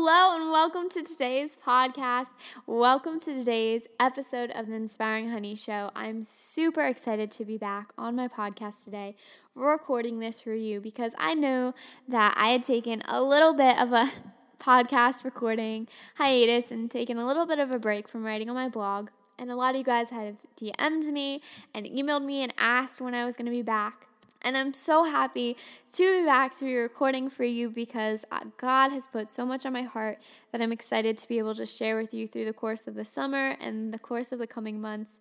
Hello and welcome to today's podcast. Welcome to today's episode of the Inspiring Honey Show. I'm super excited to be back on my podcast today, recording this for you because I know that I had taken a little bit of a podcast recording hiatus and taken a little bit of a break from writing on my blog. And a lot of you guys have DM'd me and emailed me and asked when I was going to be back. And I'm so happy to be back to be recording for you because uh, God has put so much on my heart that I'm excited to be able to share with you through the course of the summer and the course of the coming months.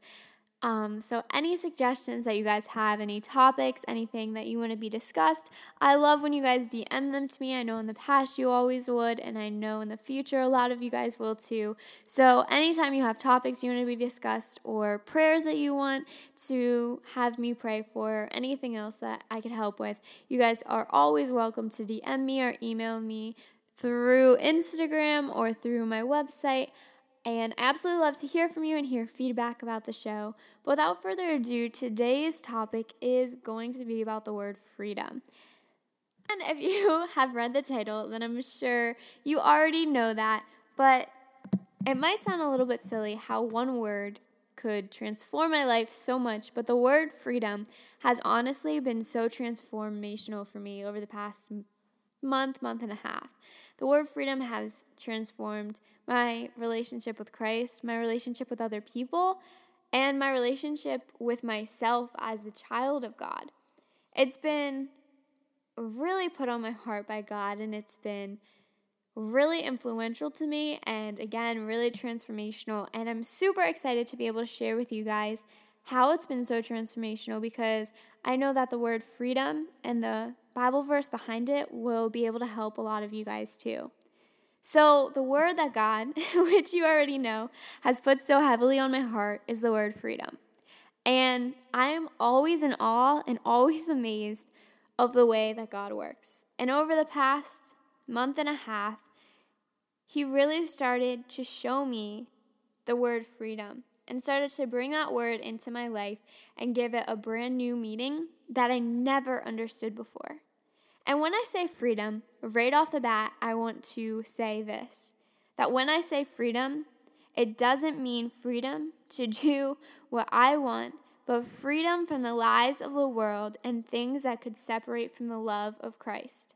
Um, so, any suggestions that you guys have, any topics, anything that you want to be discussed, I love when you guys DM them to me. I know in the past you always would, and I know in the future a lot of you guys will too. So, anytime you have topics you want to be discussed, or prayers that you want to have me pray for, anything else that I could help with, you guys are always welcome to DM me or email me through Instagram or through my website. And I absolutely love to hear from you and hear feedback about the show. But without further ado, today's topic is going to be about the word freedom. And if you have read the title, then I'm sure you already know that. But it might sound a little bit silly how one word could transform my life so much, but the word freedom has honestly been so transformational for me over the past month, month and a half. The word freedom has transformed my relationship with Christ, my relationship with other people, and my relationship with myself as the child of God. It's been really put on my heart by God, and it's been really influential to me, and again, really transformational. And I'm super excited to be able to share with you guys how it's been so transformational because I know that the word freedom and the Bible verse behind it will be able to help a lot of you guys too. So, the word that God, which you already know, has put so heavily on my heart is the word freedom. And I am always in awe and always amazed of the way that God works. And over the past month and a half, He really started to show me the word freedom and started to bring that word into my life and give it a brand new meaning that I never understood before. And when I say freedom, right off the bat, I want to say this that when I say freedom, it doesn't mean freedom to do what I want, but freedom from the lies of the world and things that could separate from the love of Christ.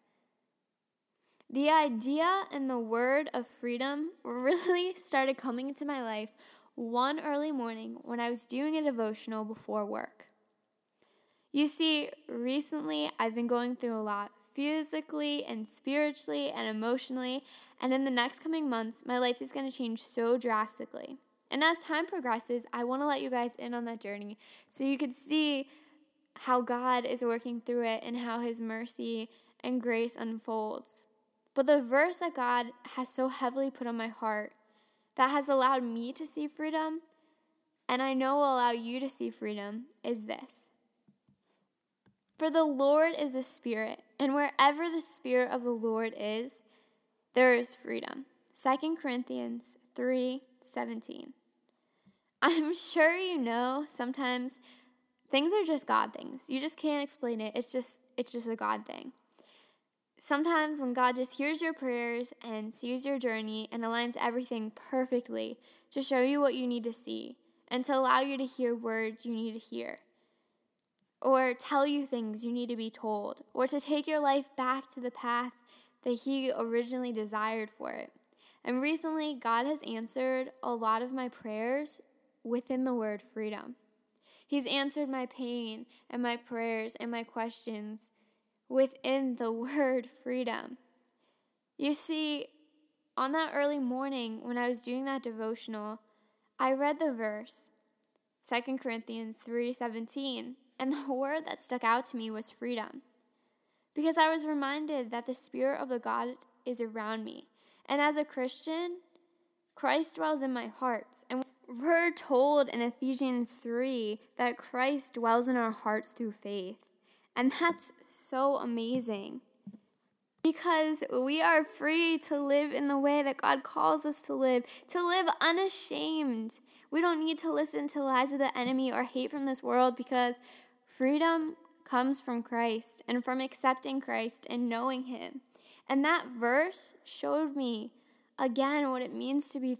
The idea and the word of freedom really started coming into my life one early morning when I was doing a devotional before work. You see, recently I've been going through a lot physically and spiritually and emotionally. And in the next coming months, my life is going to change so drastically. And as time progresses, I want to let you guys in on that journey so you can see how God is working through it and how His mercy and grace unfolds. But the verse that God has so heavily put on my heart that has allowed me to see freedom, and I know will allow you to see freedom, is this for the Lord is the Spirit, and wherever the Spirit of the Lord is, there is freedom. 2 Corinthians 3 17. I'm sure you know sometimes things are just God things. You just can't explain it. It's just it's just a God thing. Sometimes when God just hears your prayers and sees your journey and aligns everything perfectly to show you what you need to see and to allow you to hear words you need to hear or tell you things you need to be told, or to take your life back to the path that He originally desired for it. And recently, God has answered a lot of my prayers within the word freedom. He's answered my pain and my prayers and my questions within the word freedom. You see, on that early morning when I was doing that devotional, I read the verse 2 Corinthians 3:17 and the word that stuck out to me was freedom. Because I was reminded that the Spirit of the God is around me. And as a Christian, Christ dwells in my heart. And we're told in Ephesians 3 that Christ dwells in our hearts through faith. And that's so amazing. Because we are free to live in the way that God calls us to live, to live unashamed. We don't need to listen to lies of the enemy or hate from this world because Freedom comes from Christ and from accepting Christ and knowing Him. And that verse showed me again what it means to be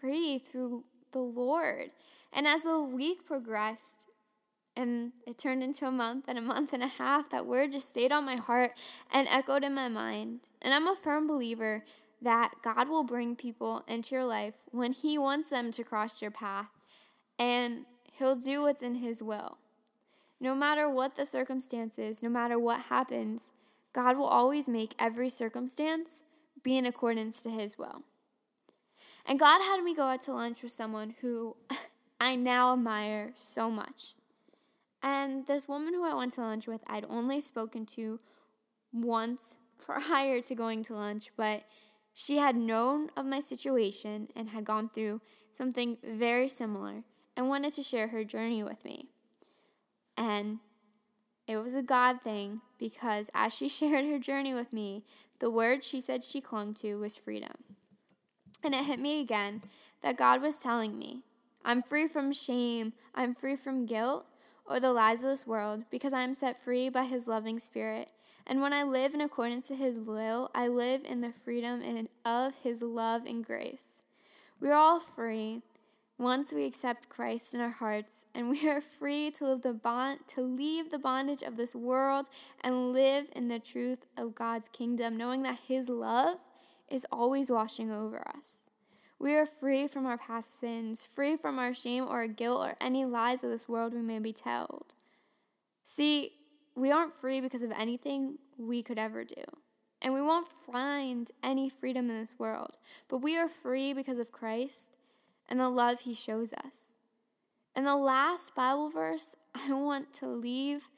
free through the Lord. And as the week progressed, and it turned into a month and a month and a half, that word just stayed on my heart and echoed in my mind. And I'm a firm believer that God will bring people into your life when He wants them to cross your path, and He'll do what's in His will. No matter what the circumstances, no matter what happens, God will always make every circumstance be in accordance to His will. And God had me go out to lunch with someone who I now admire so much. And this woman who I went to lunch with, I'd only spoken to once prior to going to lunch, but she had known of my situation and had gone through something very similar and wanted to share her journey with me. And it was a God thing because as she shared her journey with me, the word she said she clung to was freedom. And it hit me again that God was telling me, I'm free from shame, I'm free from guilt or the lies of this world because I am set free by His loving Spirit. And when I live in accordance to His will, I live in the freedom of His love and grace. We are all free once we accept Christ in our hearts, and we are free to live the bond to leave the bondage of this world and live in the truth of God's kingdom, knowing that His love is always washing over us. We are free from our past sins, free from our shame or guilt or any lies of this world we may be told. See, we aren't free because of anything we could ever do. And we won't find any freedom in this world. But we are free because of Christ and the love he shows us. And the last Bible verse I want to leave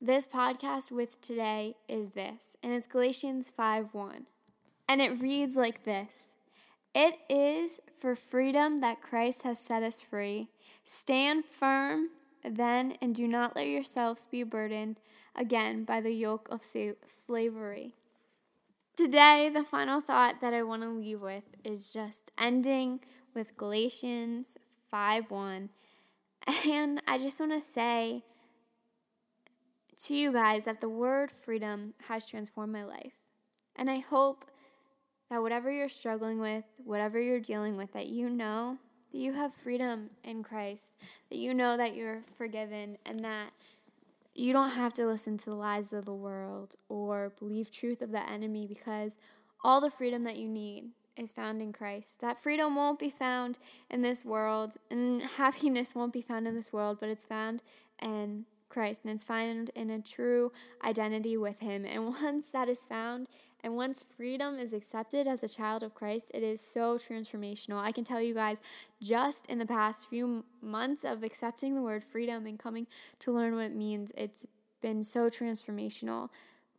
this podcast with today is this, and it's Galatians 5 1. And it reads like this It is for freedom that Christ has set us free. Stand firm then and do not let yourselves be burdened again by the yoke of slavery. Today, the final thought that I want to leave with is just ending with Galatians 5 1. And I just want to say to you guys that the word freedom has transformed my life. And I hope that whatever you're struggling with, whatever you're dealing with, that you know that you have freedom in Christ, that you know that you're forgiven, and that you don't have to listen to the lies of the world or believe truth of the enemy because all the freedom that you need is found in Christ. That freedom won't be found in this world, and happiness won't be found in this world, but it's found in Christ, and it's found in a true identity with Him. And once that is found, and once freedom is accepted as a child of Christ, it is so transformational. I can tell you guys, just in the past few months of accepting the word freedom and coming to learn what it means, it's been so transformational.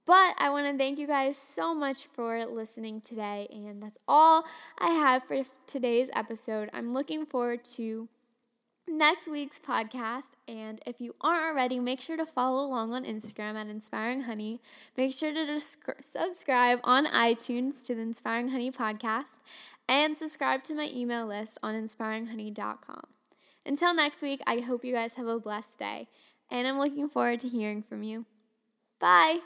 But I want to thank you guys so much for listening today. And that's all I have for today's episode. I'm looking forward to next week's podcast. And if you aren't already, make sure to follow along on Instagram at Inspiring Honey. Make sure to subscribe on iTunes to the Inspiring Honey podcast and subscribe to my email list on inspiringhoney.com. Until next week, I hope you guys have a blessed day. And I'm looking forward to hearing from you. Bye.